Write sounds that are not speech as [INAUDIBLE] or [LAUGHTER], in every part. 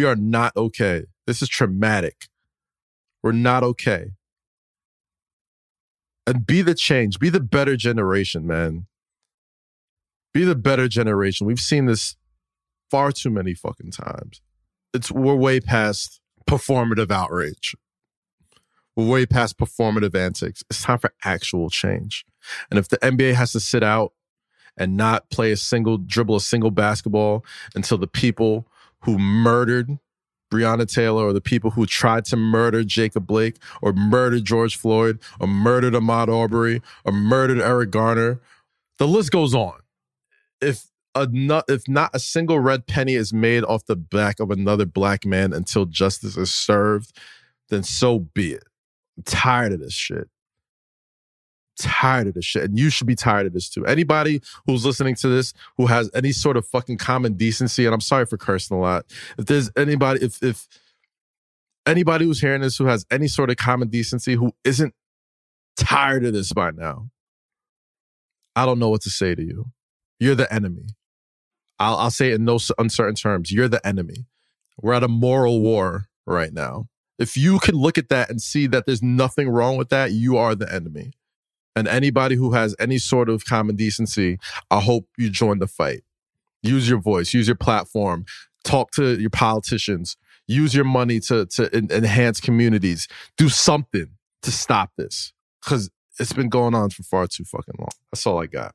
We are not okay. This is traumatic. We're not okay. And be the change, be the better generation, man. Be the better generation. We've seen this far too many fucking times. It's we're way past performative outrage. We're way past performative antics. It's time for actual change. And if the NBA has to sit out and not play a single dribble a single basketball until the people who murdered Breonna Taylor or the people who tried to murder Jacob Blake or murdered George Floyd or murdered Ahmaud Arbery or murdered Eric Garner. The list goes on. If a if not a single red penny is made off the back of another black man until justice is served, then so be it. I'm tired of this shit. Tired of this shit. And you should be tired of this too. Anybody who's listening to this who has any sort of fucking common decency, and I'm sorry for cursing a lot. If there's anybody, if if anybody who's hearing this who has any sort of common decency who isn't tired of this by now, I don't know what to say to you. You're the enemy. I'll, I'll say it in no uncertain terms. You're the enemy. We're at a moral war right now. If you can look at that and see that there's nothing wrong with that, you are the enemy. And anybody who has any sort of common decency, I hope you join the fight. Use your voice, use your platform, talk to your politicians, use your money to, to enhance communities, do something to stop this because it's been going on for far too fucking long. That's all I got.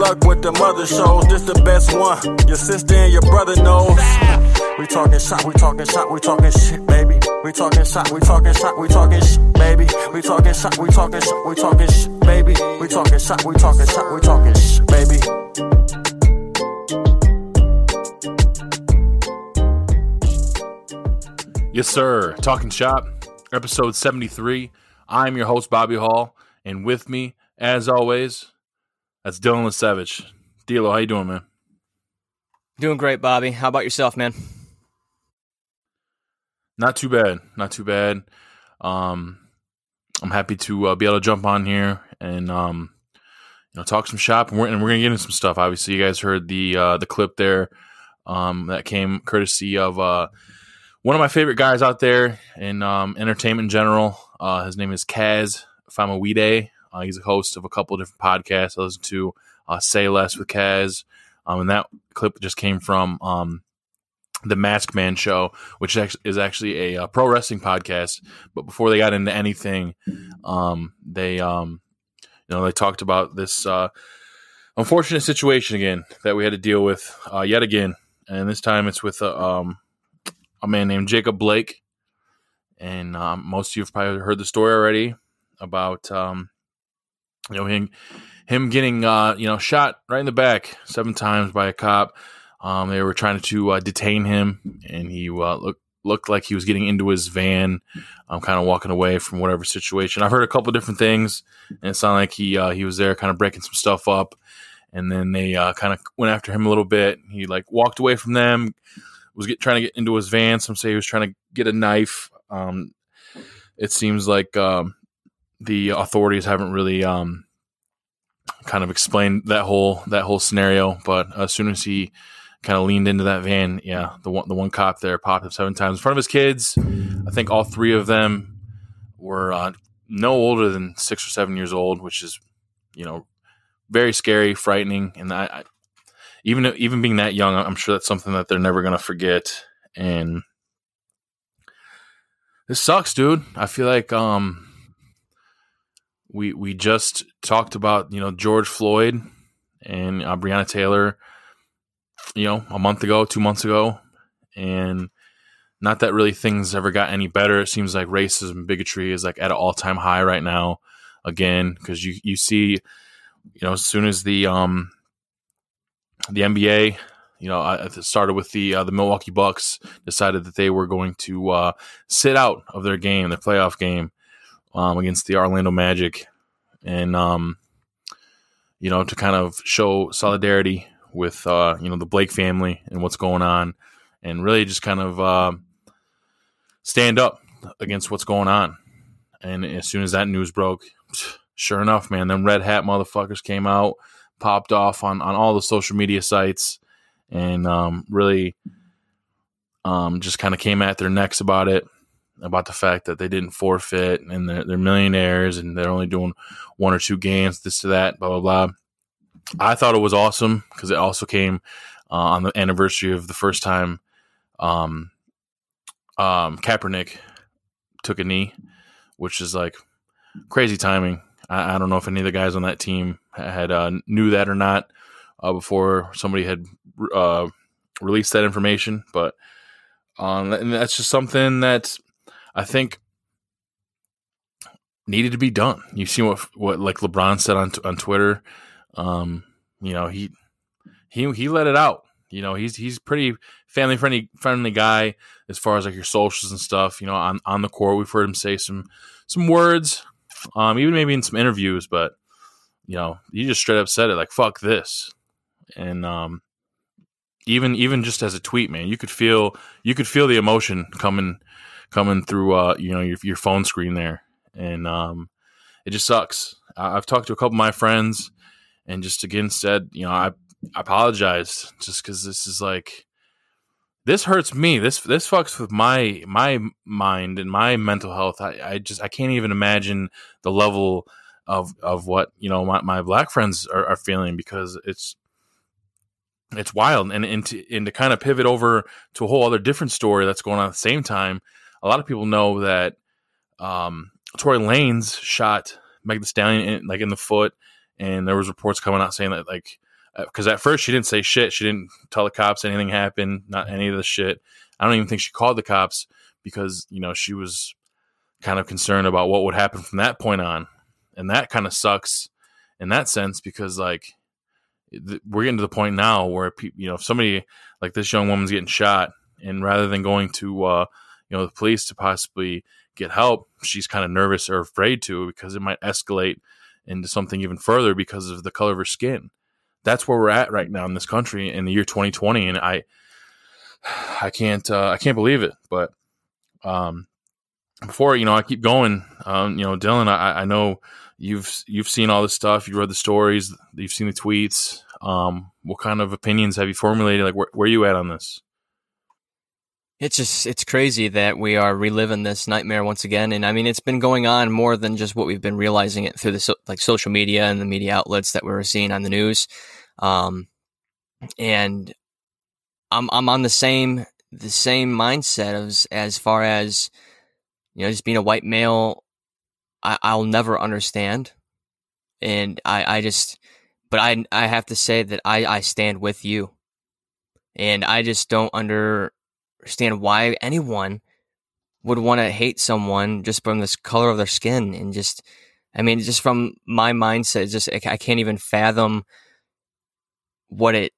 Luck with the mother shows. This the best one. Your sister and your brother knows. We talking shot, we talking shot, we talking shit, baby. We talking shot, we talking shot, we talking shit, baby. We talking shot, we talking shot, we talking shit, baby. We talking shot, we talking shot, we talking shit, baby. Yes, sir. Talking Shop, episode 73. I'm your host, Bobby Hall, and with me, as always, that's Dylan Lesevich. Dilo, how you doing, man? Doing great, Bobby. How about yourself, man? Not too bad. Not too bad. Um, I'm happy to uh, be able to jump on here and um, you know talk some shop, and we're, and we're gonna get into some stuff. Obviously, you guys heard the uh, the clip there um, that came courtesy of uh, one of my favorite guys out there in um, entertainment in general. Uh, his name is Kaz Famuyide. Uh, he's a host of a couple of different podcasts. I listen to uh, Say Less with Kaz, um, and that clip just came from um, the Mask Man Show, which is actually a, a, pro wrestling podcast. But before they got into anything, um, they um, you know they talked about this uh, unfortunate situation again that we had to deal with uh, yet again, and this time it's with a, um, a man named Jacob Blake. And um, most of you have probably heard the story already about um, you know him him getting uh, you know shot right in the back seven times by a cop. Um, they were trying to uh, detain him, and he uh, looked looked like he was getting into his van, um, kind of walking away from whatever situation. I've heard a couple different things, and it sounded like he uh, he was there, kind of breaking some stuff up, and then they uh, kind of went after him a little bit. He like walked away from them, was get, trying to get into his van. Some say he was trying to get a knife. Um, it seems like um, the authorities haven't really um, kind of explained that whole that whole scenario. But as soon as he kind of leaned into that van, yeah, the one the one cop there popped him seven times in front of his kids. I think all three of them were uh, no older than six or seven years old, which is you know very scary, frightening, and I, I even even being that young, I'm sure that's something that they're never gonna forget. And this sucks, dude. I feel like um we we just talked about you know George Floyd and uh, Breonna Taylor, you know, a month ago, two months ago, and not that really things ever got any better. It seems like racism, bigotry is like at an all time high right now. Again, because you you see, you know, as soon as the um the NBA, you know, it started with the uh, the Milwaukee Bucks decided that they were going to uh, sit out of their game, their playoff game um, against the Orlando Magic, and um, you know, to kind of show solidarity with uh, you know the Blake family and what's going on, and really just kind of uh, stand up against what's going on. And as soon as that news broke, [SNIFFS] sure enough, man, them red hat motherfuckers came out, popped off on on all the social media sites, and um, really um, just kind of came at their necks about it about the fact that they didn't forfeit and they're, they're millionaires and they're only doing one or two games, this to that, blah blah blah. I thought it was awesome because it also came uh, on the anniversary of the first time um, um, Kaepernick took a knee, which is like crazy timing. I, I, don't know if any of the guys on that team had uh, knew that or not uh, before somebody had uh, released that information, but um, that's just something that I think needed to be done. You see what what like LeBron said on on Twitter. Um, you know he he he let it out. You know he's he's pretty family friendly friendly guy as far as like your socials and stuff. You know on on the court we've heard him say some some words, um, even maybe in some interviews. But you know he just straight up said it like fuck this, and um, even even just as a tweet, man, you could feel you could feel the emotion coming coming through uh you know your your phone screen there, and um it just sucks. I, have talked to a couple of my friends, and just again said you know I, I apologized just because this is like this hurts me. This this fucks with my my mind and my mental health. I, I just I can't even imagine the level of of what you know my, my black friends are, are feeling because it's it's wild and and to, and to kind of pivot over to a whole other different story that's going on at the same time a lot of people know that um, Tory Lanez shot Meg the Stallion in, like in the foot, and there was reports coming out saying that like because uh, at first she didn't say shit, she didn't tell the cops anything happened, not any of the shit. I don't even think she called the cops because you know she was kind of concerned about what would happen from that point on, and that kind of sucks in that sense because like we're getting to the point now where you know if somebody like this young woman's getting shot and rather than going to uh, you know the police to possibly get help she's kind of nervous or afraid to because it might escalate into something even further because of the color of her skin. That's where we're at right now in this country in the year 2020 and i [SIGHS] i can't uh, i can't believe it but um before you know i keep going um you know dylan i i know you've you've seen all this stuff you've read the stories you've seen the tweets um what kind of opinions have you formulated? Like where, where are you at on this it's just it's crazy that we are reliving this nightmare once again, and I mean it's been going on more than just what we've been realizing it through the so, like social media and the media outlets that we're seeing on the news, um, and I'm I'm on the same the same mindset as as far as you know just being a white male, I, I'll never understand, and I I just but I I have to say that I I stand with you, and I just don't under understand why anyone would want to hate someone just from this color of their skin and just i mean just from my mindset just i can't even fathom what it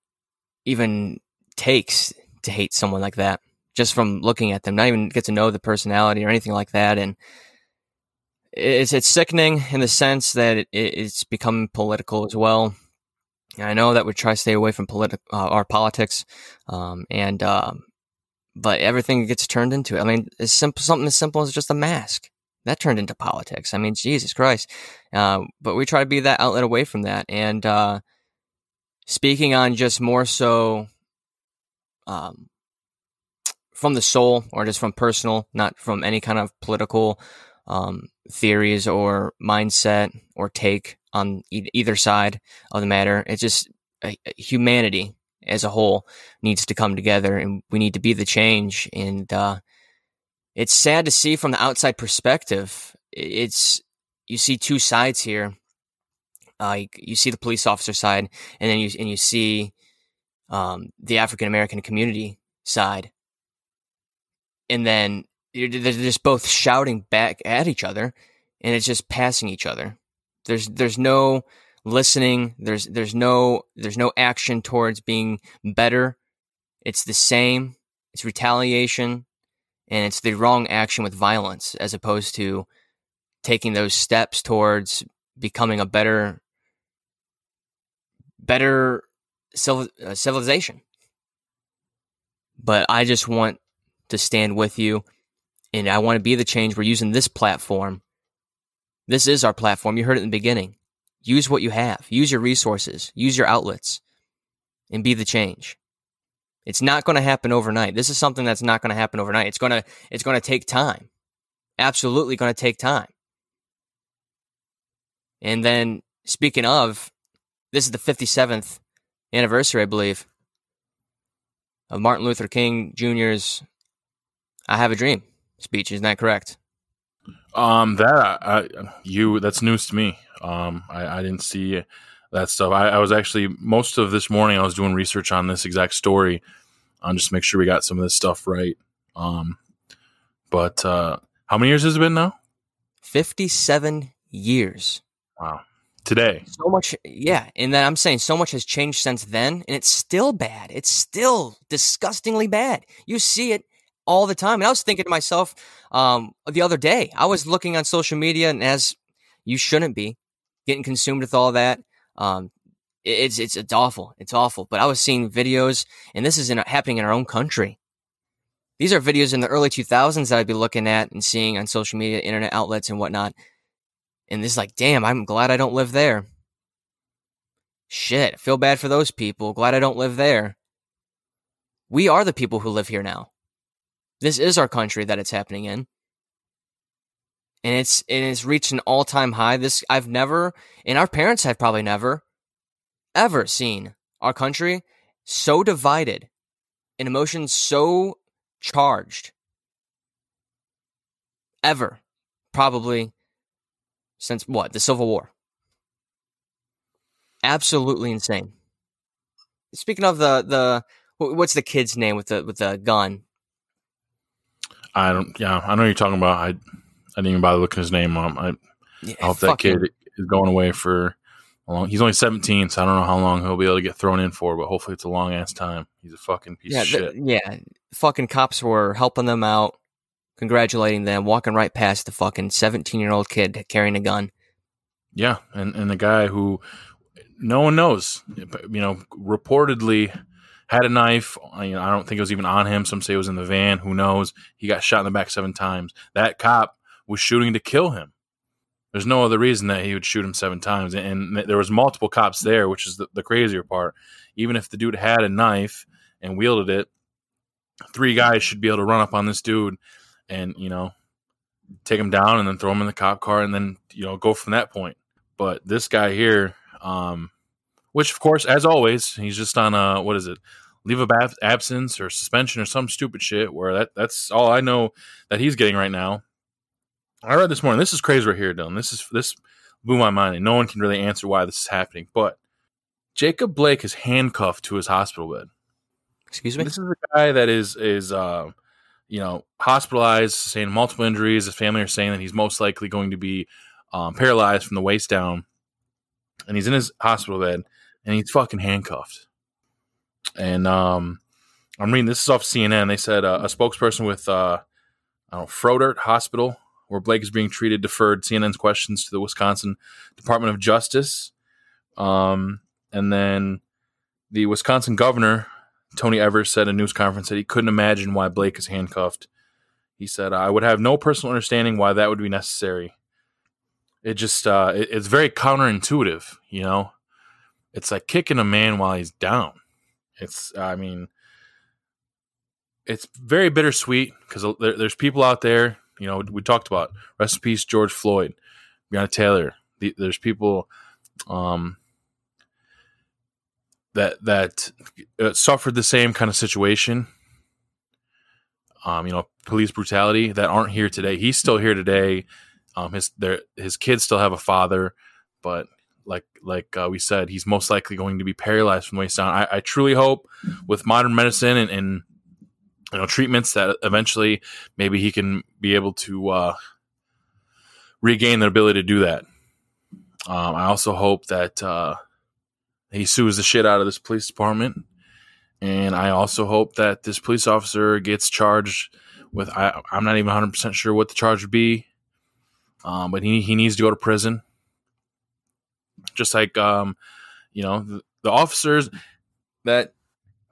even takes to hate someone like that just from looking at them not even get to know the personality or anything like that and it's it's sickening in the sense that it, it's become political as well. I know that we try to stay away from politi- uh, our politics, um, and um, but everything gets turned into it. I mean, it's simple, something as simple as just a mask that turned into politics. I mean, Jesus Christ. Uh, but we try to be that outlet away from that. And uh, speaking on just more so um, from the soul or just from personal, not from any kind of political um, theories or mindset or take on e- either side of the matter. It's just uh, humanity as a whole needs to come together and we need to be the change. And, uh, it's sad to see from the outside perspective. It's, you see two sides here. Uh, you see the police officer side and then you, and you see, um, the African American community side. and then they're just both shouting back at each other, and it's just passing each other. There's there's no listening. There's there's no there's no action towards being better. It's the same. It's retaliation, and it's the wrong action with violence, as opposed to taking those steps towards becoming a better better uh, civilization. But I just want to stand with you and I want to be the change. We're using this platform. This is our platform. You heard it in the beginning. Use what you have, use your resources, use your outlets, and be the change. It's not going to happen overnight. This is something that's not going to happen overnight. It's going to it's going to take time. Absolutely going to take time. And then speaking of, this is the 57th anniversary, I believe, of Martin Luther King Jr.'s I Have a Dream speech. Isn't that correct? Um, that I, you that's news to me. Um, I, I didn't see that stuff. I, I, was actually most of this morning I was doing research on this exact story, on just to make sure we got some of this stuff right. Um, but uh, how many years has it been now? Fifty-seven years. Wow. Today. So much, yeah. And then I'm saying so much has changed since then, and it's still bad. It's still disgustingly bad. You see it all the time. And I was thinking to myself um, the other day, I was looking on social media, and as you shouldn't be getting consumed with all that. Um, it's, it's it's awful. It's awful. But I was seeing videos, and this is in, happening in our own country. These are videos in the early 2000s that I'd be looking at and seeing on social media, internet outlets, and whatnot. And this is like, damn, I'm glad I don't live there. Shit, I feel bad for those people. Glad I don't live there. We are the people who live here now. This is our country that it's happening in. And it's and it's reached an all time high. This I've never and our parents have probably never ever seen our country so divided and emotions so charged ever probably since what the civil war absolutely insane speaking of the the what's the kid's name with the with the gun I don't. Yeah, I know you're talking about. I I didn't even bother looking his name up. I, yeah, I hope that kid is going away for a long. He's only 17, so I don't know how long he'll be able to get thrown in for. But hopefully, it's a long ass time. He's a fucking piece yeah, of shit. The, yeah, fucking cops were helping them out, congratulating them, walking right past the fucking 17 year old kid carrying a gun. Yeah, and and the guy who no one knows, you know, reportedly had a knife. I, you know, I don't think it was even on him. Some say it was in the van. Who knows? He got shot in the back seven times. That cop was shooting to kill him. There's no other reason that he would shoot him seven times. And there was multiple cops there, which is the, the crazier part. Even if the dude had a knife and wielded it, three guys should be able to run up on this dude and you know take him down and then throw him in the cop car and then you know go from that point. But this guy here, um, which of course, as always, he's just on a what is it? leave of ab- absence or suspension or some stupid shit where that that's all I know that he's getting right now. I read this morning. This is crazy right here, Dylan. This is this blew my mind, and no one can really answer why this is happening. But Jacob Blake is handcuffed to his hospital bed. Excuse me. This is a guy that is is uh, you know hospitalized, saying multiple injuries. His family are saying that he's most likely going to be um, paralyzed from the waist down, and he's in his hospital bed, and he's fucking handcuffed. And um, I'm reading this is off CNN. They said uh, a spokesperson with uh, I don't know, Froedtert Hospital, where Blake is being treated, deferred CNN's questions to the Wisconsin Department of Justice. Um, and then the Wisconsin governor, Tony Evers, said in a news conference that he couldn't imagine why Blake is handcuffed. He said, I would have no personal understanding why that would be necessary. It just, uh, it, it's very counterintuitive, you know? It's like kicking a man while he's down. It's, I mean, it's very bittersweet because there, there's people out there. You know, we talked about rest in peace, George Floyd, Breonna Taylor. The, there's people um, that that uh, suffered the same kind of situation. Um, you know, police brutality that aren't here today. He's still here today. Um, his their his kids still have a father, but like like uh, we said, he's most likely going to be paralyzed from the waist down. I, I truly hope with modern medicine and, and you know treatments that eventually maybe he can be able to uh, regain the ability to do that. Um, I also hope that uh, he sues the shit out of this police department, and I also hope that this police officer gets charged with. I, I'm not even 100 percent sure what the charge would be, um, but he he needs to go to prison. Just like um, you know the, the officers that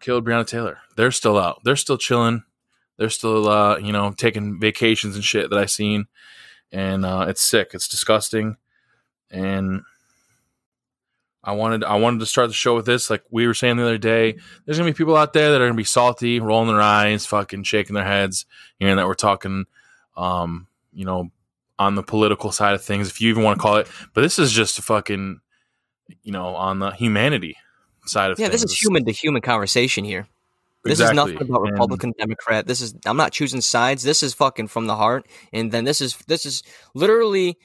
killed Breonna Taylor, they're still out. They're still chilling. They're still uh, you know taking vacations and shit that I've seen, and uh, it's sick. It's disgusting, and I wanted I wanted to start the show with this. Like we were saying the other day, there's gonna be people out there that are gonna be salty, rolling their eyes, fucking shaking their heads, hearing that we're talking, um, you know, on the political side of things, if you even want to call it. But this is just a fucking, you know, on the humanity side of yeah, things. this is human to human conversation here. This Exactly. is nothing about And- Republican, Democrat. This is I'm not choosing sides. This is fucking from the heart. And then this is this is literally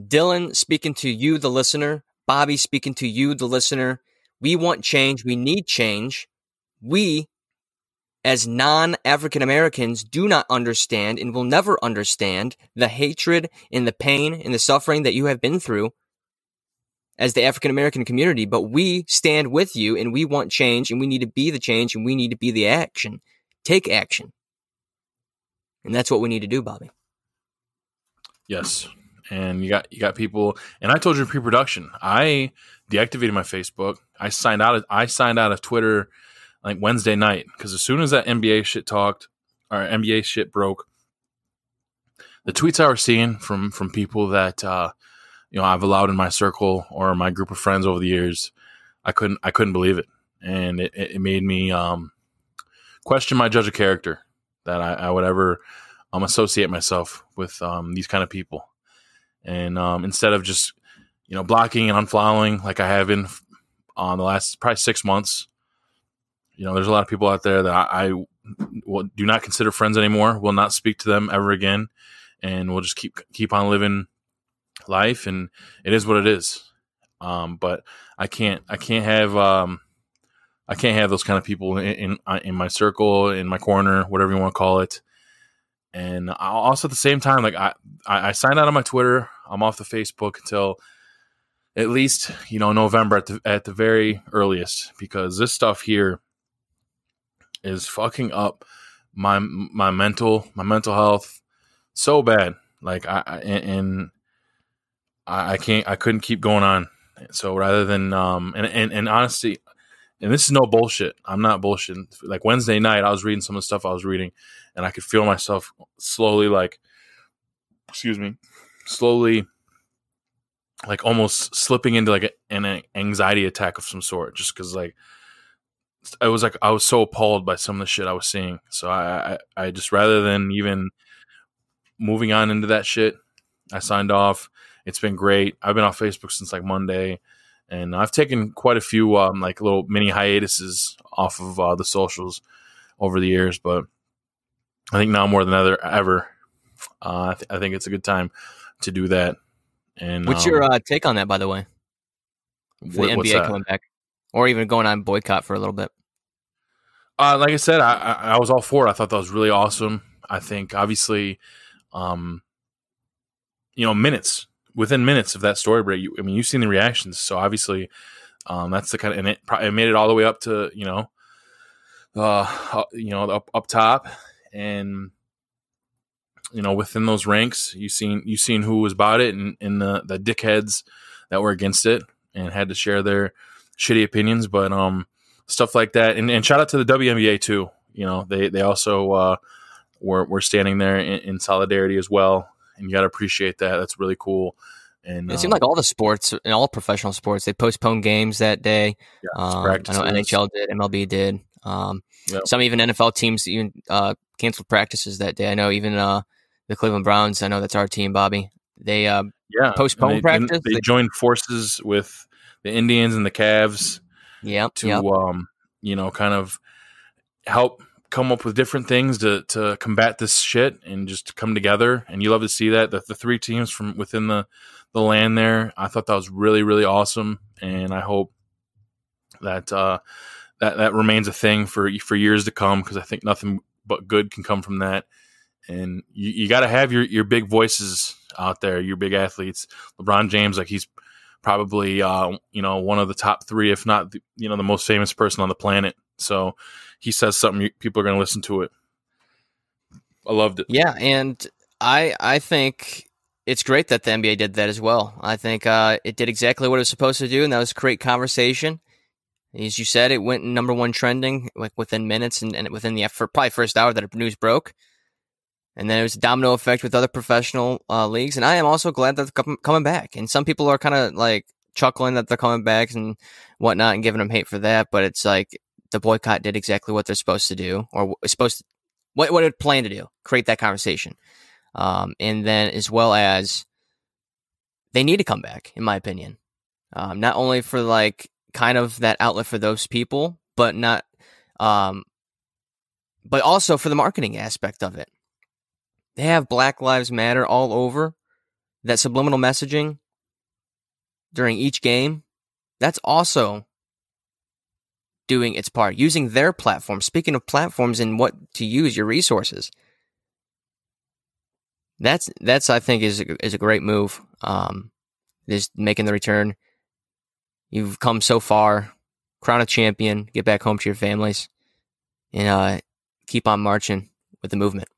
Dylan speaking to you, the listener. Bobby speaking to you, the listener. We want change. We need change. We, as non African Americans, do not understand and will never understand the hatred and the pain and the suffering that you have been through as the African American community, but we stand with you and we want change and we need to be the change and we need to be the action. Take action. And that's what we need to do, Bobby. Yes. And you got you got people and I told you pre-production. I deactivated my Facebook. I signed out of I signed out of Twitter like Wednesday night because as soon as that NBA shit talked or NBA shit broke, the tweets I was seeing from from people that uh you know I've allowed in my circle or my group of friends over the years, I couldn't I couldn't believe it. And it, it made me um question my judge of character that I, I would ever um, associate myself with um, these kind of people. And um, instead of just, you know, blocking and unfollowing like I have been on the last probably six months, you know, there's a lot of people out there that I, I will, do not consider friends anymore. Will not speak to them ever again, and we'll just keep keep on living life. And it is what it is. Um, but I can't I can't have um, I can't have those kind of people in in, in my circle, in my corner, whatever you want to call it. And I also at the same time, like I, I signed out on my Twitter. I'm off the Facebook until at least you know November at the at the very earliest because this stuff here is fucking up my my mental my mental health so bad. Like I, I and I, I can't I couldn't keep going on. So rather than um and and, and honestly, and this is no bullshit. I'm not bullshitting. Like Wednesday night, I was reading some of the stuff I was reading, and I could feel myself slowly, like, excuse me, slowly, like almost slipping into like a, an anxiety attack of some sort, just because like I was like I was so appalled by some of the shit I was seeing. So I I, I just rather than even moving on into that shit, I signed off. It's been great. I've been off Facebook since like Monday and I've taken quite a few um, like little mini hiatuses off of uh, the socials over the years, but I think now more than ever, ever uh, I, th- I think it's a good time to do that. And What's um, your uh, take on that, by the way? The NBA coming back, or even going on boycott for a little bit. Uh, like I said, I, I, I was all for it. I thought that was really awesome. I think obviously, um, you know, minutes within minutes of that story break. You, I mean, you've seen the reactions, so obviously, um, that's the kind of and it, it made it all the way up to you know, uh, you know, up up top, and you know, within those ranks, you seen you seen who was about it, and, and the the dickheads that were against it and had to share their shitty opinions, but um stuff like that. And, and shout out to the WNBA too. You know, they they also uh, were were standing there in, in solidarity as well, and you got to appreciate that. That's really cool. And It seemed um, like all the sports and all professional sports they postponed games that day. yeah, Um, I know. NHL did, MLB did. Um, Yep. Some even NFL teams even uh, canceled practices that day. I know even uh, the Cleveland Browns. I know that's our team, Bobby. They uh, yeah, postpone and they, practice? They, They- joined forces with the Indians and the Cavs yeah, to yeah. um, you know kind of help come up with different things to to combat this shit and just come together and you love to see that the, the three teams from within the the land there i thought that was really really awesome and i hope that uh that that remains a thing for for years to come because i think nothing but good can come from that. And you, you got to have your your big voices out there, your big athletes. LeBron James, like he's probably uh, you know one of the top three, if not the, you know the most famous person on the planet. So he says something, people are going to listen to it. I loved it. Yeah, and I I think it's great that the NBA did that as well. I think uh, it did exactly what it was supposed to do, and that was create conversation. As you said, it went number one trending like within minutes and, and within the effort, probably first hour that news broke. And then it was a domino effect with other professional uh, leagues. And I am also glad that they're coming back. And some people are kind of like chuckling that they're coming back and whatnot and giving them hate for that. But it's like the boycott did exactly what they're supposed to do or supposed to, what, what it planned to do, create that conversation. Um, and then as well as they need to come back, in my opinion. Um, not only for like kind of that outlet for those people, but not, um, but also for the marketing aspect of it. They have Black Lives Matter all over that subliminal messaging during each game. That's also doing its part, using their platform. Speaking of platforms and what to use your resources. That's that's I think is a, is a great move. Um, is making the return. You've come so far, crown a champion, get back home to your families, and uh, keep on marching with the movement.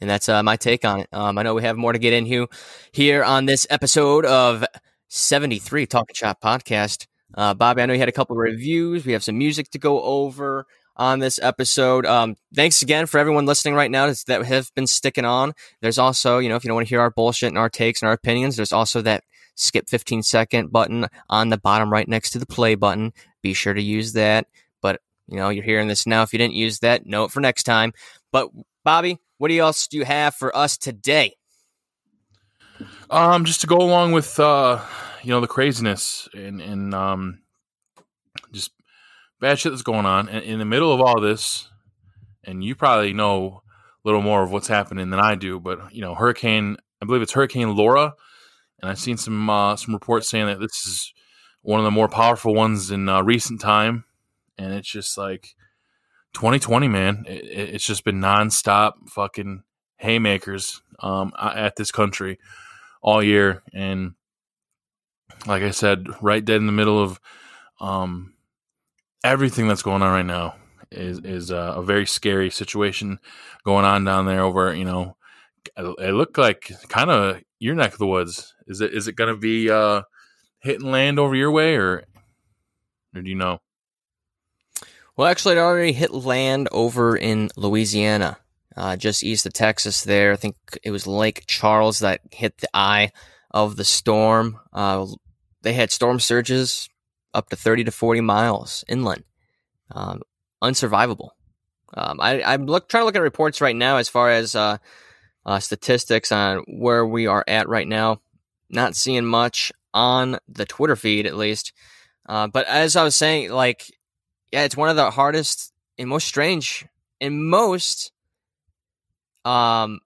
And that's uh, my take on it. Um, I know we have more to get into here on this episode of 73 Talking Shop Podcast. Uh, Bobby, I know you had a couple reviews. We have some music to go over on this episode. Um, thanks again for everyone listening right now that have been sticking on. There's also, you know, if you don't want to hear our bullshit and our takes and our opinions, there's also that skip 15 second button on the bottom right next to the play button. Be sure to use that. But, you know, you're hearing this now. If you didn't use that, note for next time. But, Bobby, what else do you have for us today? Um, just to go along with uh, you know, the craziness and and um, just bad shit that's going on. And in the middle of all this, and you probably know a little more of what's happening than I do, but you know, Hurricane, I believe it's Hurricane Laura, and I've seen some uh, some reports saying that this is one of the more powerful ones in uh, recent time, and it's just like 2020, man, it, it's just been nonstop fucking haymakers um, at this country all year, and like I said, right dead in the middle of um, everything that's going on right now is is uh, a very scary situation going on down there. Over you know, it looked like kind of your neck of the woods. Is it is it going to be uh, hitting land over your way, or or do you know? Well, actually, it already hit land over in Louisiana, uh, just east of Texas. There, I think it was Lake Charles that hit the eye of the storm. Uh, they had storm surges up to 30 to 40 miles inland. Um, unsurvivable. Um, I, I'm look, trying to look at reports right now as far as uh, uh, statistics on where we are at right now. Not seeing much on the Twitter feed, at least. Uh, but as I was saying, like yeah, it's one of the hardest and most strange and most, um,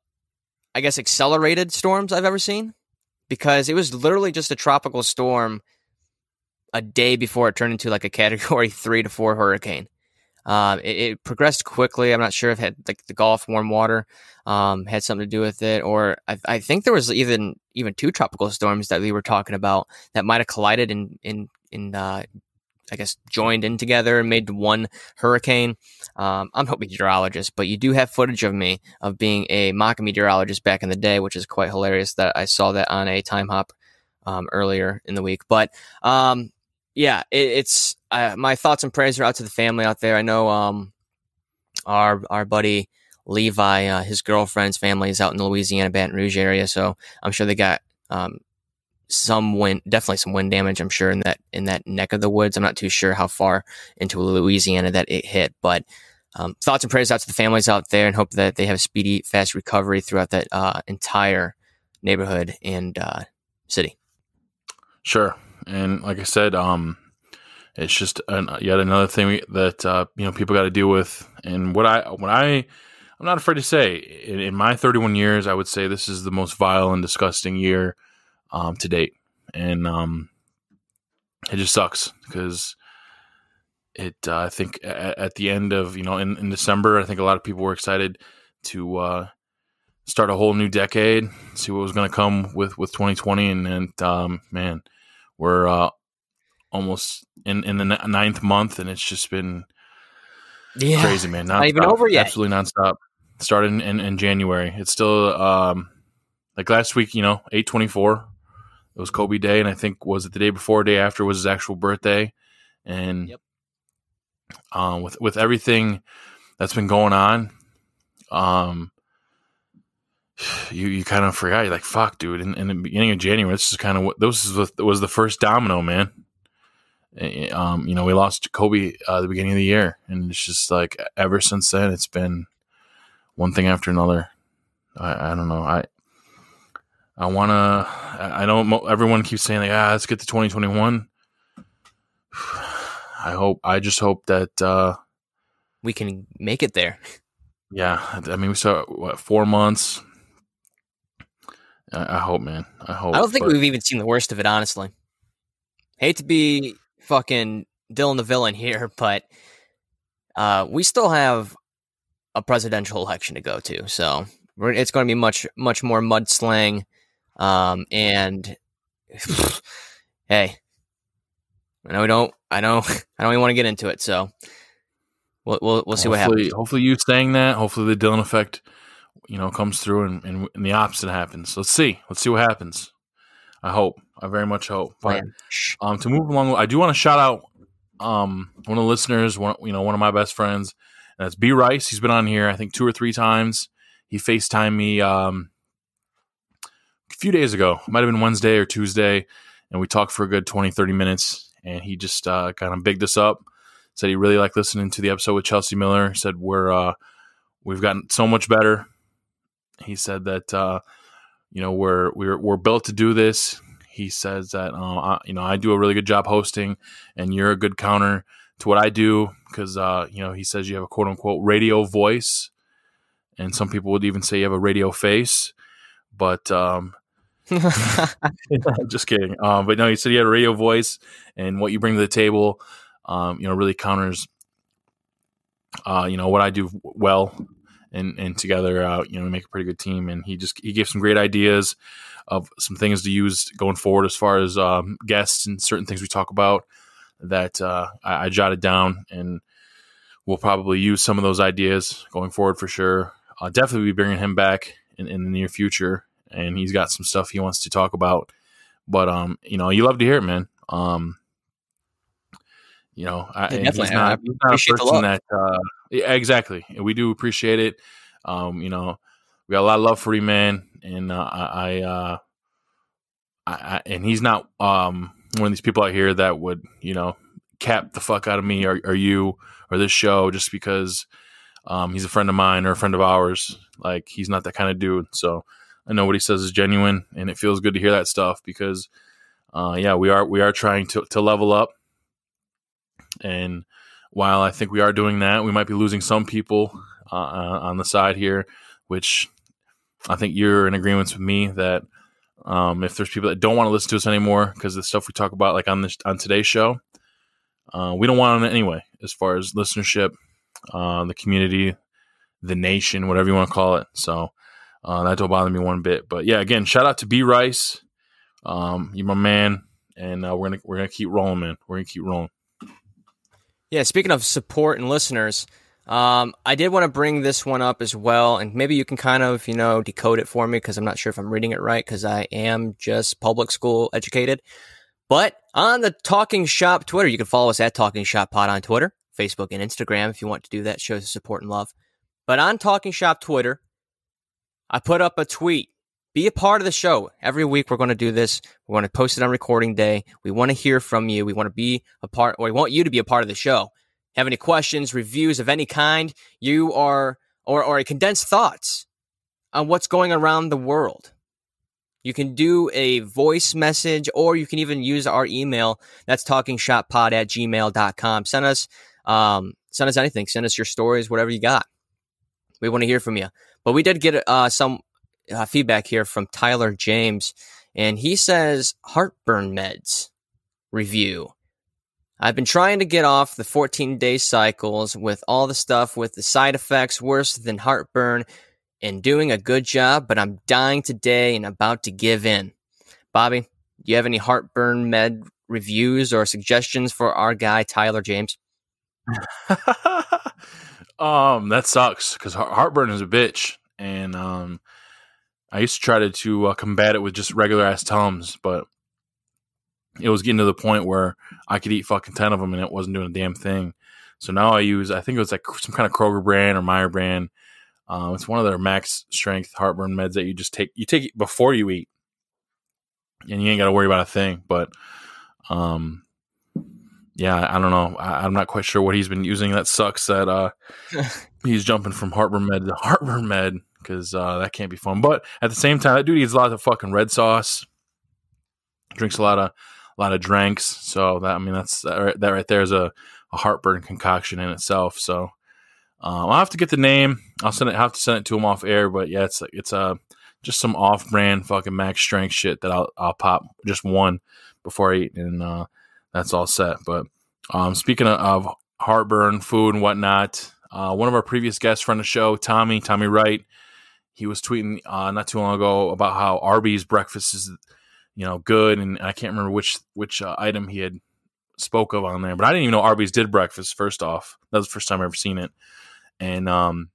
I guess, accelerated storms I've ever seen because it was literally just a tropical storm a day before it turned into like a category [LAUGHS] three to four hurricane. Um, it, it, progressed quickly. I'm not sure if had like the Gulf warm water um, had something to do with it, or I, I, think there was even even two tropical storms that we were talking about that might have collided in in in uh, I guess, joined in together and made one hurricane. Um, I'm not a meteorologist, but you do have footage of me of being a mock meteorologist back in the day, which is quite hilarious that I saw that on a Timehop um, earlier in the week. But um, yeah, it, it's uh, my thoughts and prayers are out to the family out there. I know um, our our buddy Levi, uh, his girlfriend's family is out in the Louisiana Baton Rouge area, so I'm sure they got um, some wind, definitely some wind damage. I'm sure in that in that neck of the woods. I'm not too sure how far into Louisiana that it hit, but um, thoughts and prayers out to the families out there, and hope that they have a speedy, fast recovery throughout that uh, entire neighborhood and uh, city. Sure, and like I said, um, it's just an, yet another thing that uh, you know people got to deal with. And what I what I I'm not afraid to say in, in, my 31 years, I would say this is the most vile and disgusting year um, to date, and um, it just sucks because it uh, I think at, at, the end of you know in, in December, I think a lot of people were excited to uh, start a whole new decade, see what was going to come with with 2020, and, and um, man, we're uh, almost in in the ninth month, and it's just been yeah, crazy, man. Not even over yet. Absolutely nonstop. Started in, in, in January. It's still um, like last week. You know, eight twenty four. It was Kobe Day, and I think was it the day before, day after was his actual birthday, and yep. um, with with everything that's been going on, um, you you kind of forgot. You're like, fuck, dude. In, in the beginning of January, this is kind of what this was the, was the first domino, man. Eh, um, you know, we lost Kobe uh, the beginning of the year, and it's just like ever since then, it's been one thing after another. I, I don't know. I I want to. I don't. Everyone keeps saying like, ah, let's get to 2021. [SIGHS] I hope. I just hope that uh, we can make it there. Yeah, I mean, we saw what four months. I, I hope, man. I hope. I don't think but... we've even seen the worst of it, honestly. Hate to be fucking Dylan the villain here, [LAUGHS] but uh, we still have a presidential election to go to, so it's going to be much much more mudslang. Um, and [SIGHS] hey, I know we don't. I know [LAUGHS] I don't even want to get into it. So we'll we'll, we'll see hopefully, what happens. Hopefully, you saying that. Hopefully, the Dylan effect, you know, comes through and, and, and the opposite happens. Let's see. Let's see what happens. I hope. I very much hope. But um, to move along, I do want to shout out um, one of the listeners, one you know, one of my best friends, and that's B Rice. He's been on here, I think, two or three times. He FaceTimed me um, few days ago. Might have been Wednesday or Tuesday, and we talked for a good 20, 30 minutes. And he just uh, kind of bigged us up. Said he really liked listening to the episode with Chelsea Miller. Said we're uh, we've gotten so much better. He said that uh, you know we're we're we're built to do this. He says that uh, I, you know I do a really good job hosting, and you're a good counter to what I do because uh, you know he says you have a quote unquote radio voice, and some people would even say you have a radio face. But um, [LAUGHS] just kidding. Um, but no, he said he had a radio voice, and what you bring to the table, um, you know, really counters, uh, you know, what I do well and and together, uh, you know, we make a pretty good team. And he just he gave some great ideas of some things to use going forward as far as um, guests and certain things we talk about that uh, I, I, jotted down, and we'll probably use some of those ideas going forward for sure. I'll definitely be bringing him back in, in the near future, and he's got some stuff he wants to talk about. But um, you know, you love to hear it, man. Um, you know, I, yeah, he's not, he's not a person that uh, exactly. We do appreciate it. Um, you know, we got a lot of love for you, man, and uh, I, uh, I, I, and he's not um one of these people out here that would you know cap the fuck out of me or, or you or this show just because um he's a friend of mine or a friend of ours. Like he's not that kind of dude. So I know what he says is genuine, and it feels good to hear that stuff because, uh, yeah, we are we are trying to to level up and while I think we are doing that, we might be losing some people uh, uh, on the side here, which I think you're in agreement with me that um, if there's people that don't want to listen to us anymore because the stuff we talk about, like on this on today's show, uh, we don't want it anyway. As far as listenership, uh, the community, the nation, whatever you want to call it. So uh, that don't bother me one bit. But yeah, again, shout out to B Rice. Um, you're my man, and uh, we're gonna we're gonna keep rolling, man. We're gonna keep rolling. Yeah, speaking of support and listeners, um, I did want to bring this one up as well, and maybe you can kind of, you know, decode it for me because I'm not sure if I'm reading it right because I am just public school educated. But on the Talking Shop Twitter, you can follow us at Talking Shop Pod on Twitter, Facebook, and Instagram if you want to do that. Shows support and love. But on Talking Shop Twitter, I put up a tweet be a part of the show. Every week we're going to do this. We want to post it on recording day. We want to hear from you. We want to be a part, or we want you to be a part of the show. Have any questions, reviews of any kind? You are, or, or condensed thoughts on what's going around the world. You can do a voice message or you can even use our email. That's talkingshoppod at gmail.com. Send us, um, send us anything. Send us your stories, whatever you got. We want to hear from you. But we did get uh, some uh, feedback here from Tyler James, and he says heartburn meds review. I've been trying to get off the 14 day cycles with all the stuff with the side effects worse than heartburn and doing a good job, but I'm dying today and about to give in. Bobby, do you have any heartburn med reviews or suggestions for our guy Tyler James? [LAUGHS] um, that sucks because heartburn is a bitch, and um, I used to try to to uh, combat it with just regular ass tums, but it was getting to the point where I could eat fucking ten of them and it wasn't doing a damn thing. So now I use I think it was like some kind of Kroger brand or Meijer brand. Um, it's one of their max strength heartburn meds that you just take you take it before you eat, and you ain't got to worry about a thing. But um, yeah, I don't know. I, am not quite sure what he's been using. That sucks that uh, [LAUGHS] he's jumping from heartburn med to heartburn med because uh, that can't be fun. But at the same time, that dude eats a lot of fucking red sauce, drinks a lot of a lot of drinks. So that I mean, that's that right, that right there is a, a heartburn concoction in itself. So um, I'll have to get the name. I'll send it. I have to send it to him off air. But yeah, it's it's a uh, just some off brand fucking max strength shit that I'll I'll pop just one before I eat, and uh, that's all set. But um, speaking of, heartburn, food, and whatnot, uh, one of our previous guests from the show, Tommy Tommy Wright, he was tweeting uh, not too long ago about how Arby's breakfast is, you know, good, and I can't remember which which uh, item he had spoke of on there, but I didn't even know Arby's did breakfast. First off, that was the first time I ever seen it, and um,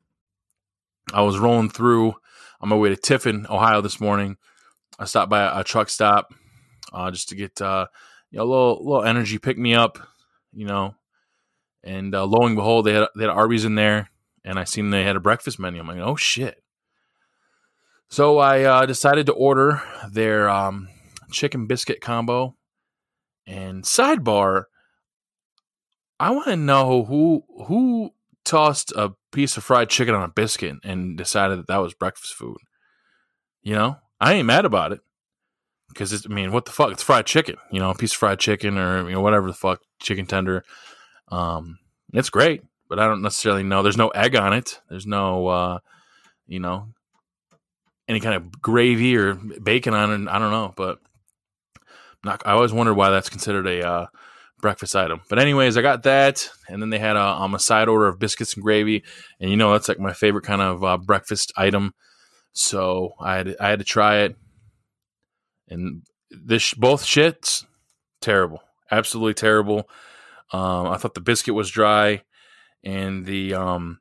I was rolling through on my way to Tiffin, Ohio this morning. I stopped by a, a truck stop uh, just to get uh, you know a little little energy pick me up, you know. And uh, lo and behold, they had they had Arby's in there, and I seen they had a breakfast menu. I'm like, oh shit. So I uh, decided to order their um, chicken biscuit combo. And sidebar, I want to know who who tossed a piece of fried chicken on a biscuit and decided that that was breakfast food. You know, I ain't mad about it because I mean, what the fuck? It's fried chicken, you know, a piece of fried chicken or you know whatever the fuck, chicken tender. Um, it's great, but I don't necessarily know. There's no egg on it. There's no, uh, you know, any kind of gravy or bacon on it. I don't know, but not. I always wondered why that's considered a uh, breakfast item. But anyways, I got that, and then they had a, um, a side order of biscuits and gravy, and you know that's like my favorite kind of uh, breakfast item. So I had I had to try it, and this both shits terrible, absolutely terrible. Um, I thought the biscuit was dry, and the um,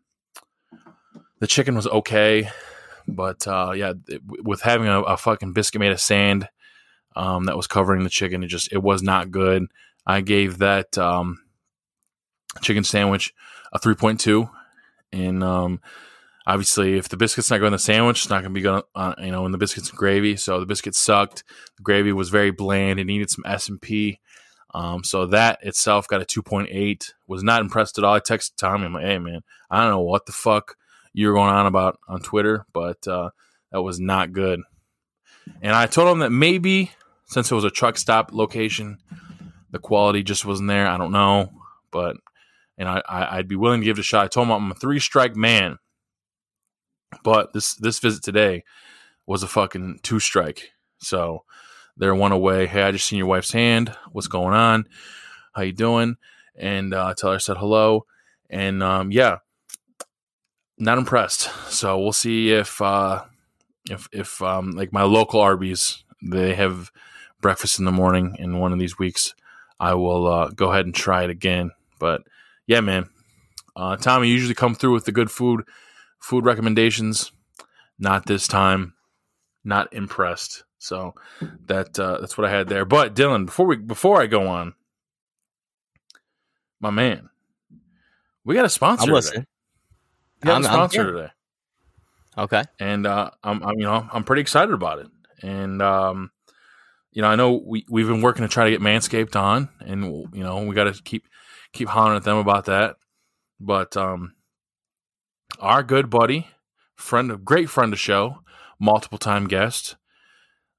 the chicken was okay, but uh, yeah, it, with having a, a, fucking biscuit made of sand um, that was covering the chicken, it just it was not good. I gave that um, chicken sandwich a three point two, and um, obviously, if the biscuit's not going in the sandwich, it's not going to be going, uh, you know, in the biscuits and gravy. So the biscuit sucked. The gravy was very bland. It needed some S and P. Um, so that itself got a 2.8. Was not impressed at all. I texted Tommy. I'm like, hey man, I don't know what the fuck you were going on about on Twitter, but uh, that was not good. And I told him that maybe since it was a truck stop location, the quality just wasn't there. I don't know, but and I, I would be willing to give it a shot. I told him I'm a three strike man, but this this visit today was a fucking two strike. So they're one away. Hey, I just seen your wife's hand. What's going on? How you doing? And uh, tell her said hello. And um, yeah, not impressed. So we'll see if uh, if if um, like my local Arby's they have breakfast in the morning in one of these weeks. I will uh, go ahead and try it again. But yeah, man, uh, Tommy usually come through with the good food food recommendations. Not this time. Not impressed. So that uh, that's what I had there. But Dylan, before we before I go on, my man, we got a sponsor. I'm listening. Today. We got I'm, a sponsor today. Okay. And uh, I'm, I'm you know I'm pretty excited about it. And um, you know I know we we've been working to try to get Manscaped on, and you know we got to keep keep hollering at them about that. But um, our good buddy, friend of great friend of show, multiple time guest,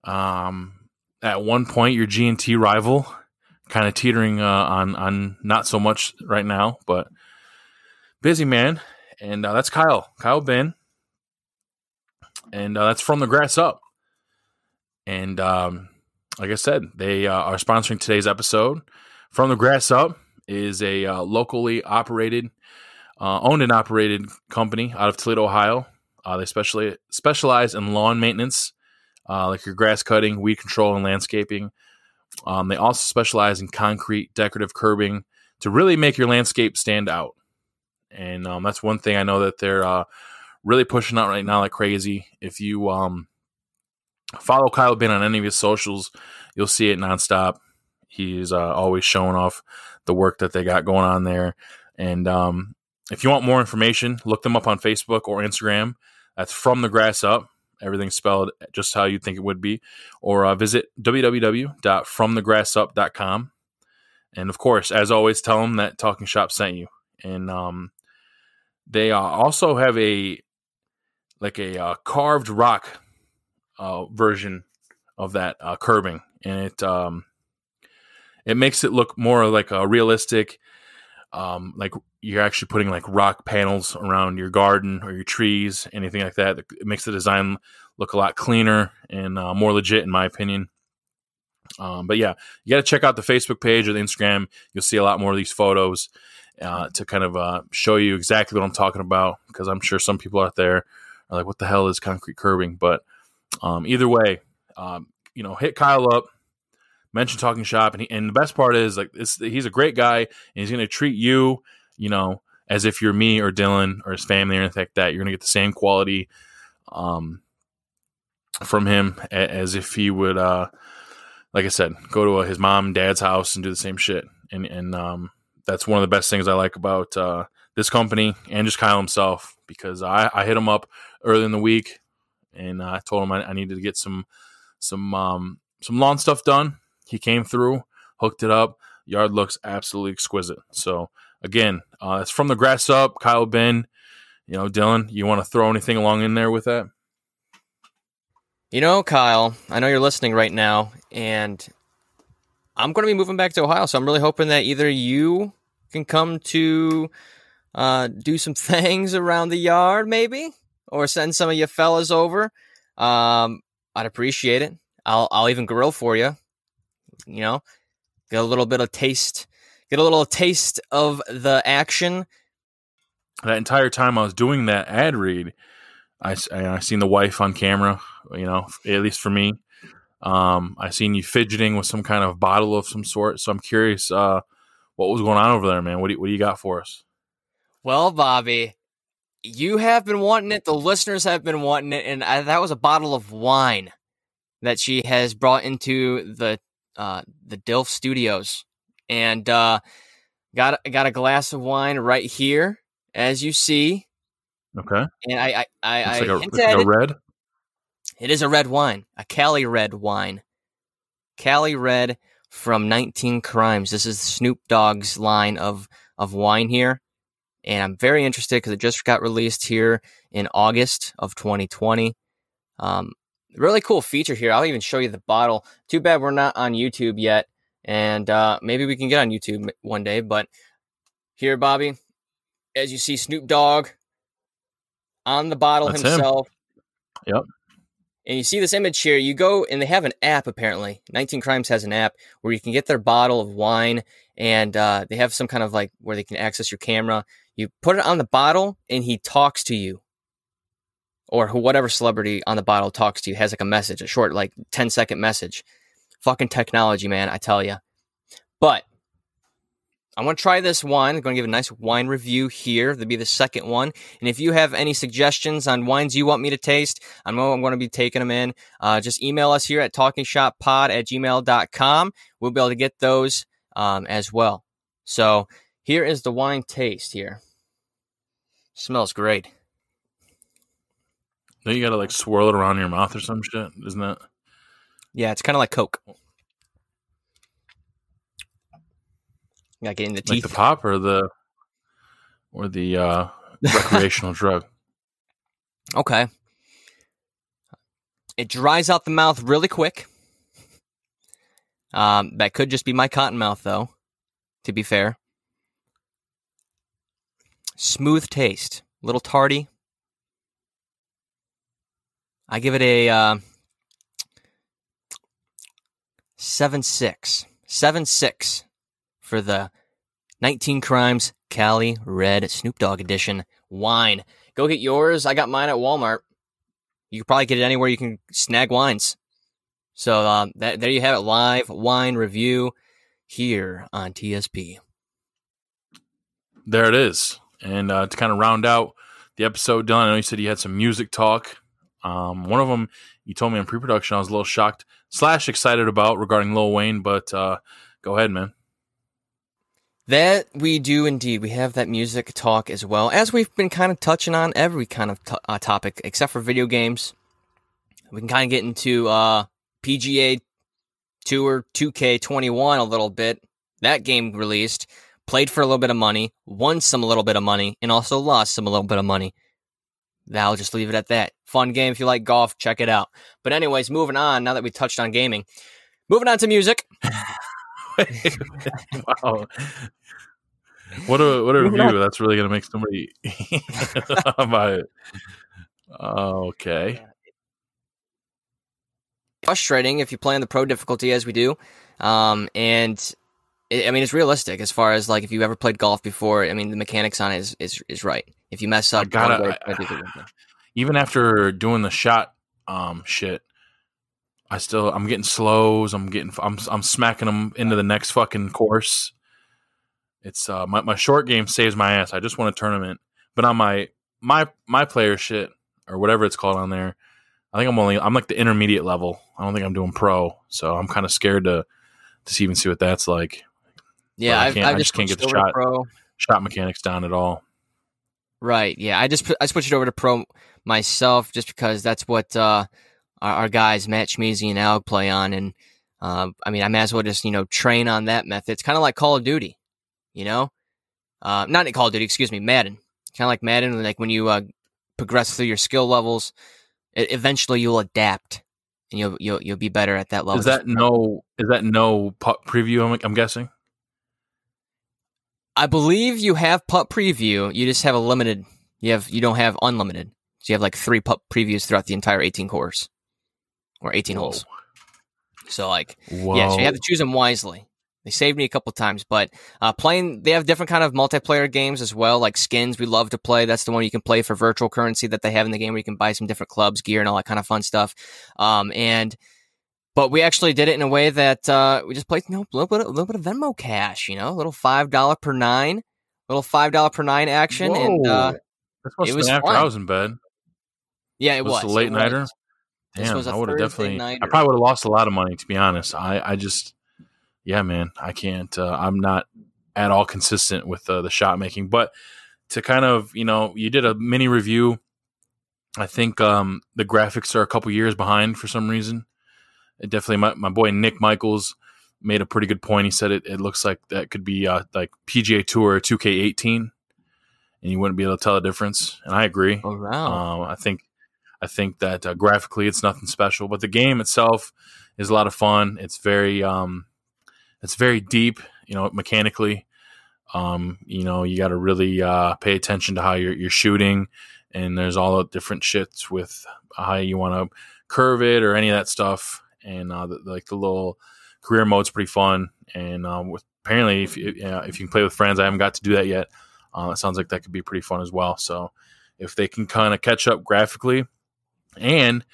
um, at one point, your G and T rival, kind of teetering uh, on on not so much right now, but busy man, and uh, that's Kyle, Kyle Ben, and uh, that's from the grass up. And um, like I said, they uh, are sponsoring today's episode from the grass up. is a uh, locally operated, uh, owned and operated company out of Toledo, Ohio. Uh, they specially specialize in lawn maintenance, uh, like your grass cutting, weed control, and landscaping. Um, they also specialize in concrete decorative curbing to really make your landscape stand out. And um, that's one thing I know that they're uh, really pushing out right now like crazy. If you um, follow Kyle Bin on any of his socials, you'll see it nonstop. He's uh, always showing off the work that they got going on there. And um, if you want more information, look them up on Facebook or Instagram. That's from the grass up. Everything's spelled just how you think it would be. Or uh, visit www.fromthegrassup.com. And of course, as always, tell them that Talking Shop sent you. And um, they uh, also have a like a uh, carved rock uh, version of that uh, curbing, and it um, it makes it look more like a realistic. Um, like you're actually putting like rock panels around your garden or your trees, anything like that. It makes the design look a lot cleaner and uh, more legit, in my opinion. Um, but yeah, you got to check out the Facebook page or the Instagram. You'll see a lot more of these photos uh, to kind of uh, show you exactly what I'm talking about because I'm sure some people out there are like, "What the hell is concrete curbing?" But um, either way, um, you know, hit Kyle up, mention Talking Shop, and he, and the best part is like he's a great guy, and he's going to treat you, you know, as if you're me or Dylan or his family or anything like that. You're going to get the same quality um, from him as if he would, uh, like I said, go to his mom and dad's house and do the same shit. And and um, that's one of the best things I like about uh, this company and just Kyle himself because I, I hit him up early in the week and I told him I, I, needed to get some some um, some lawn stuff done. He came through, hooked it up. Yard looks absolutely exquisite. So again, uh, it's from the grass up. Kyle Ben, you know, Dylan, you want to throw anything along in there with that? You know, Kyle, I know you're listening right now, and I'm going to be moving back to Ohio, so I'm really hoping that either you can come to uh, do some [LAUGHS] things around the yard, maybe, or send some of your fellas over. Um, I'd appreciate it. I'll I'll even grill for you. You know, get a little bit of taste, get a little taste of the action. That entire time I was doing that ad read, I I seen the wife on camera. You know, at least for me, um, I seen you fidgeting with some kind of bottle of some sort. So I'm curious, uh, what was going on over there, man? What do you, what do you got for us? Well, Bobby, you have been wanting it. The listeners have been wanting it, and I, that was a bottle of wine that she has brought into the uh, the Dilf Studios, and uh, got got a glass of wine right here, as you see. Okay. And I I I, I like a, like a red. It is a red wine, a Cali red wine, Cali red from 19 Crimes. This is Snoop Dogg's line of of wine here and I'm very interested because it just got released here in August of 2020. Um, really cool feature here. I'll even show you the bottle. Too bad we're not on YouTube yet, and uh, maybe we can get on YouTube one day. But here, Bobby, as you see, Snoop Dogg on the bottle That's himself. Him. Yep. And you see this image here. You go and they have an app apparently. 19 Crimes has an app where you can get their bottle of wine and uh, they have some kind of like where they can access your camera. You put it on the bottle and he talks to you. Or whatever celebrity on the bottle talks to you has like a message, a short, like 10 second message. Fucking technology, man, I tell you. But I want to try this wine. I'm going to give a nice wine review here. To be the second one. And if you have any suggestions on wines you want me to taste, I know I'm going to be taking them in. Uh, just email us here at talkingshoppod at gmail.com. We'll be able to get those um, as well. So here is the wine taste here. Smells great. Then you gotta like swirl it around your mouth or some shit, isn't it? Yeah, it's kind of like Coke. Gotta in the teeth. Like the pop or the or the uh, [LAUGHS] recreational drug. Okay. It dries out the mouth really quick. Um, that could just be my cotton mouth, though. To be fair, Smooth taste, a little tardy. I give it a uh, seven six, seven six for the 19 Crimes Cali Red Snoop Dogg Edition wine. Go get yours. I got mine at Walmart. You can probably get it anywhere you can snag wines. So um, that, there you have it, live wine review here on TSP. There it is. And uh, to kind of round out the episode, Dylan, I know you said you had some music talk. Um, one of them you told me in pre-production, I was a little shocked slash excited about regarding Lil Wayne, but uh, go ahead, man. That we do indeed. We have that music talk as well, as we've been kind of touching on every kind of uh, topic except for video games. We can kind of get into uh, PGA Tour 2K21 a little bit. That game released, played for a little bit of money, won some a little bit of money, and also lost some a little bit of money. I'll just leave it at that. Fun game. If you like golf, check it out. But anyways, moving on. Now that we touched on gaming, moving on to music. [LAUGHS] [LAUGHS] wow. What a what a review! That's really gonna make somebody [LAUGHS] buy it. Okay. Frustrating if you play on the pro difficulty as we do, um, and it, I mean it's realistic as far as like if you ever played golf before. I mean the mechanics on it is is, is right. If you mess up, gotta, I, [SIGHS] even after doing the shot um, shit, I still I'm getting slows. I'm getting I'm I'm smacking them into the next fucking course. It's uh my, my short game saves my ass. I just want a tournament, but on my my my player shit or whatever it's called on there, I think I'm only I'm like the intermediate level. I don't think I'm doing pro, so I'm kind of scared to to even see what that's like. Yeah, I, I just can't get the shot pro. shot mechanics down at all. Right. Yeah. I just put, I switched it over to pro myself just because that's what uh, our, our, guys Matt Schmeezy and Al play on, and uh, I mean I might as well just you know train on that method. It's kind of like Call of Duty, you know, uh, not Call of Duty, excuse me, Madden. Kind of like Madden, like when you uh, progress through your skill levels, it, eventually you'll adapt and you'll you'll you'll be better at that level. Is that no? Is that no preview? I'm, I'm guessing. I believe you have putt preview. You just have a limited. You have you don't have unlimited. So you have like three putt previews throughout the entire 18 course or 18 Whoa. holes. So like, Whoa. yeah, so you have to choose them wisely. They saved me a couple times, but uh, playing they have different kind of multiplayer games as well, like skins. We love to play. That's the one you can play for virtual currency that they have in the game, where you can buy some different clubs, gear, and all that kind of fun stuff. Um, and but we actually did it in a way that uh, we just placed you know, a little bit, a little bit of Venmo cash, you know, a little five dollar per nine, little five dollar per nine action, Whoa. and uh, it was after fun. I was in bed. Yeah, it was, was a late nighter. Damn, I would have definitely. Nighter. I probably would have lost a lot of money to be honest. I, I just, yeah, man, I can't. Uh, I'm not at all consistent with uh, the shot making, but to kind of, you know, you did a mini review. I think um, the graphics are a couple years behind for some reason. It definitely, my, my boy Nick Michaels made a pretty good point. He said it, it looks like that could be uh, like PGA Tour 2K18, and you wouldn't be able to tell the difference. And I agree. Oh wow! Um, I think I think that uh, graphically it's nothing special, but the game itself is a lot of fun. It's very um, it's very deep, you know, mechanically. Um, you know, you got to really uh, pay attention to how you're, you're shooting, and there's all the different shits with how you want to curve it or any of that stuff and uh, the, like the little career mode's pretty fun. And um, with, apparently, if you, if you can play with friends, I haven't got to do that yet. Uh, it sounds like that could be pretty fun as well. So if they can kind of catch up graphically, and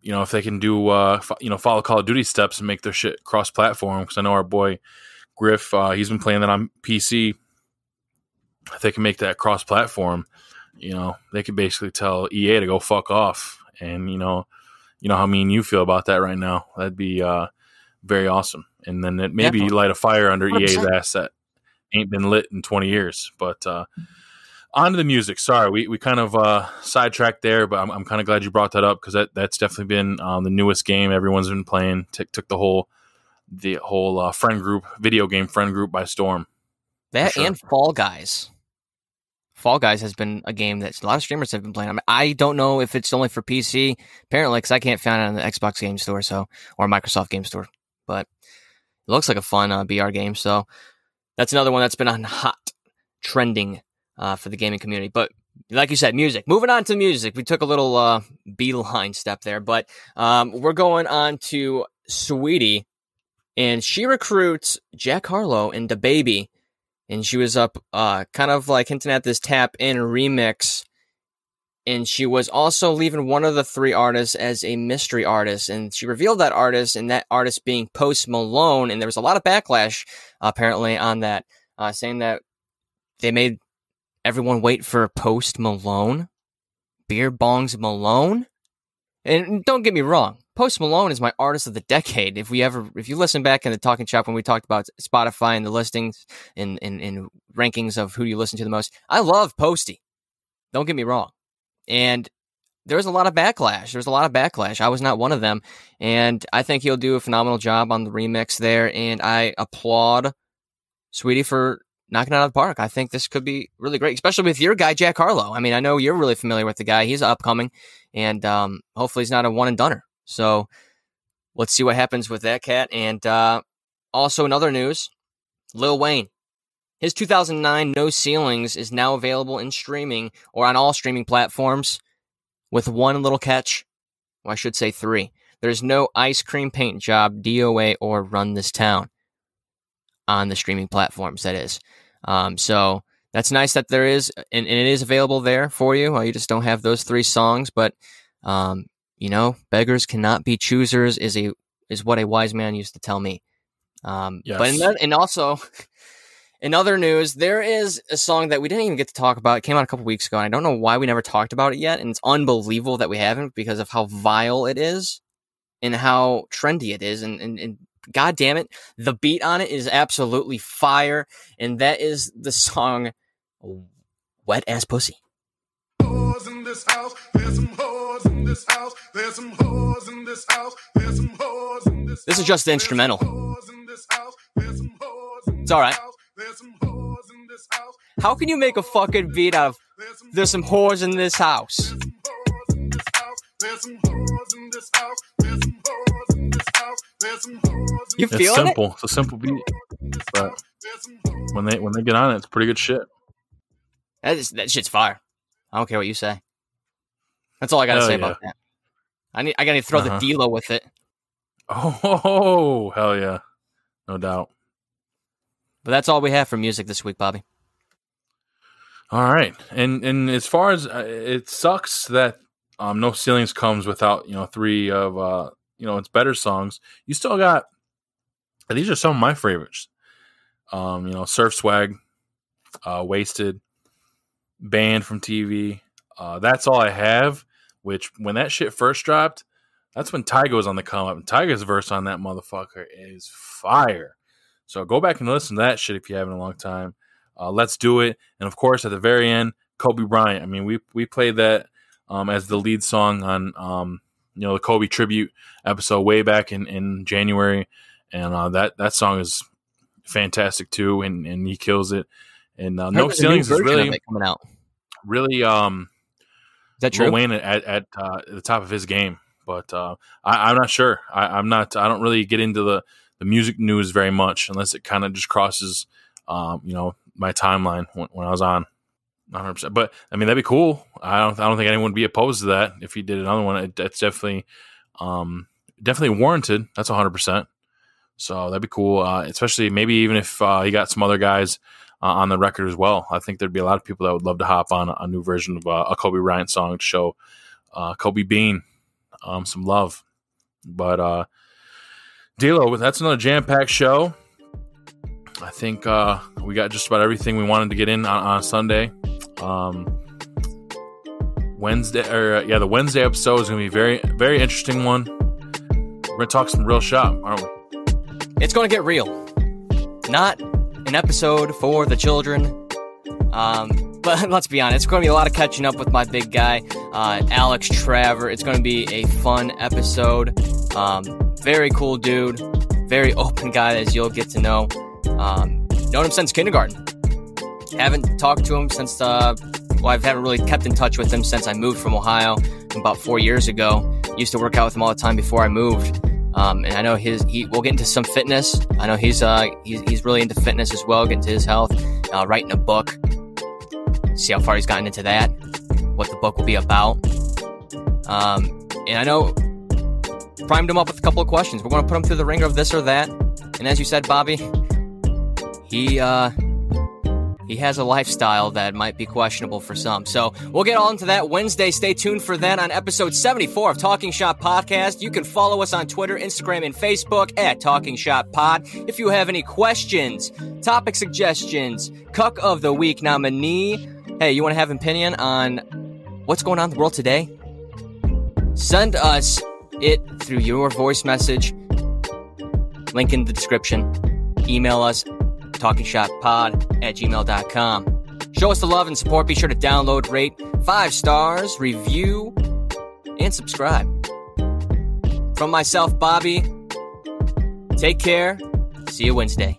you know if they can do uh, you know follow Call of Duty steps and make their shit cross platform, because I know our boy Griff, uh, he's been playing that on PC. If they can make that cross platform, you know they could basically tell EA to go fuck off, and you know you know how mean you feel about that right now. That'd be uh, very awesome. And then it maybe Definitely. light a fire under 100%. EA's ass that ain't been lit in 20 years. But uh, on to the music. Sorry, we, we kind of uh, sidetracked there, but I'm, I'm kind of glad you brought that up because that, that's definitely been um, the newest game everyone's been playing. T- took the whole the whole uh, friend group, video game friend group by storm. That sure. and Fall Guys. Fall Guys has been a game that a lot of streamers have been playing. I, mean, I don't know if it's only for PC, apparently, because I can't find it on the Xbox Game Store, so or Microsoft Game Store. But it looks like a fun uh, BR game. So that's another one that's been on hot trending uh, for the gaming community. But like you said, music. Moving on to music, we took a little uh, beeline step there, but um, we're going on to Saweetie, and she recruits Jack Harlow and DaBaby and she was up, uh, kind of like hinting at this tap in remix. And she was also leaving one of the three artists as a mystery artist. And she revealed that artist, and that artist being Post Malone. And there was a lot of backlash, apparently, on that, uh, saying that they made everyone wait for Post Malone. Beer Bongs Malone. And don't get me wrong, Post Malone is my artist of the decade. If we ever, if you listen back in the talking shop when we talked about Spotify and the listings and, and, and rankings of who you listen to the most, I love Posty. Don't get me wrong. And there was a lot of backlash. There was a lot of backlash. I was not one of them. And I think he'll do a phenomenal job on the remix there. And I applaud Saweetie for knocking it out of the park. I think this could be really great, especially with your guy, Jack Harlow. I mean, I know you're really familiar with the guy. He's upcoming, and um, hopefully he's not a one and doneer. So let's see what happens with that cat. And uh, also, another news Lil Wayne. His 2009 No Ceilings is now available in streaming or on all streaming platforms with one little catch. Well, I should say three. There's no ice cream paint job, DOA, or run this town on the streaming platforms, that is. Um, so that's nice that there is, and, and, it is available there for you. Well, you just don't have those three songs, but um, you know, beggars cannot be choosers is a is what a wise man used to tell me. Um, yes. But in that, and also [LAUGHS] in other news, there is a song that we didn't even get to talk about. It came out a couple weeks ago, and I don't know why we never talked about it yet. And it's unbelievable that we haven't because of how vile it is and how trendy it is. And, and, and God damn it, the beat on it is absolutely fire. And that is the song Wet Ass Pussy. This is just the instrumental. It's all right. How can you make a fucking beat out of "There's some whores in this house"? You feel it's simple. It? It's a simple beat, but when they when they get on it, it's pretty good shit. That is that shit's fire. I don't care what you say. That's all I gotta say yeah. about that. I need I gotta throw uh-huh. the D-Lo with it. Oh [LAUGHS] hell yeah, no doubt. But that's all we have for music this week, Bobby. All right, and and as far as uh, it sucks that um, no ceilings comes without you know three of uh, you know it's better songs. You still got these are some of my favorites. Um, you know, Surf Swag, uh, Wasted, Banned from TV. Uh, that's all I have. Which when that shit first dropped, that's when Tyga was on the come up. And Tyga's verse on that motherfucker is fire. So go back and listen to that shit if you haven't a long time. Uh, let's do it. And of course, at the very end, Kobe Bryant. I mean, we we played that um, as the lead song on um, you know the Kobe tribute episode way back in, in January, and uh, that that song is fantastic too, and, and he kills it. And uh, No Ceilings is really coming out. Really, um, that true? Wayne at at, uh, the top of his game, but uh, I, am not sure. I, am not. I don't really get into the the music news very much unless it kind of just crosses, um, you know, my timeline when, when I was on. 100 percent But I mean, that'd be cool. I don't. I don't think anyone would be opposed to that if he did another one. It, that's definitely, um, definitely warranted. That's 100. percent So that'd be cool. Uh, especially maybe even if uh, he got some other guys uh, on the record as well. I think there'd be a lot of people that would love to hop on a, a new version of uh, a Kobe Bryant song to show uh, Kobe Bean um, some love. But uh, D-Lo, that's another jam packed show. I think uh, we got just about everything we wanted to get in on, on Sunday. Um, Wednesday, or uh, yeah, the Wednesday episode is going to be very, very interesting one. We're going to talk some real shop, aren't we? It's going to get real. Not an episode for the children. Um, but [LAUGHS] let's be honest, it's going to be a lot of catching up with my big guy, uh, Alex Traver. It's going to be a fun episode. Um, very cool dude, very [LAUGHS] open guy, as you'll get to know. Um, known him since kindergarten. Haven't talked to him since, uh, well, I haven't really kept in touch with him since I moved from Ohio about four years ago. Used to work out with him all the time before I moved. Um, and I know his, he, we'll get into some fitness. I know he's, uh, he's, he's really into fitness as well, getting to his health, uh, writing a book. See how far he's gotten into that, what the book will be about. Um, and I know primed him up with a couple of questions. We're going to put him through the ringer of this or that. And as you said, Bobby, he uh, he has a lifestyle that might be questionable for some. So we'll get all into that Wednesday. Stay tuned for that on episode 74 of Talking Shop Podcast. You can follow us on Twitter, Instagram, and Facebook at Talking Shop Pod. If you have any questions, topic suggestions, Cuck of the Week nominee, hey, you want to have an opinion on what's going on in the world today? Send us it through your voice message. Link in the description. Email us talkingshoppod at gmail.com. Show us the love and support. Be sure to download, rate, five stars, review, and subscribe. From myself, Bobby, take care. See you Wednesday.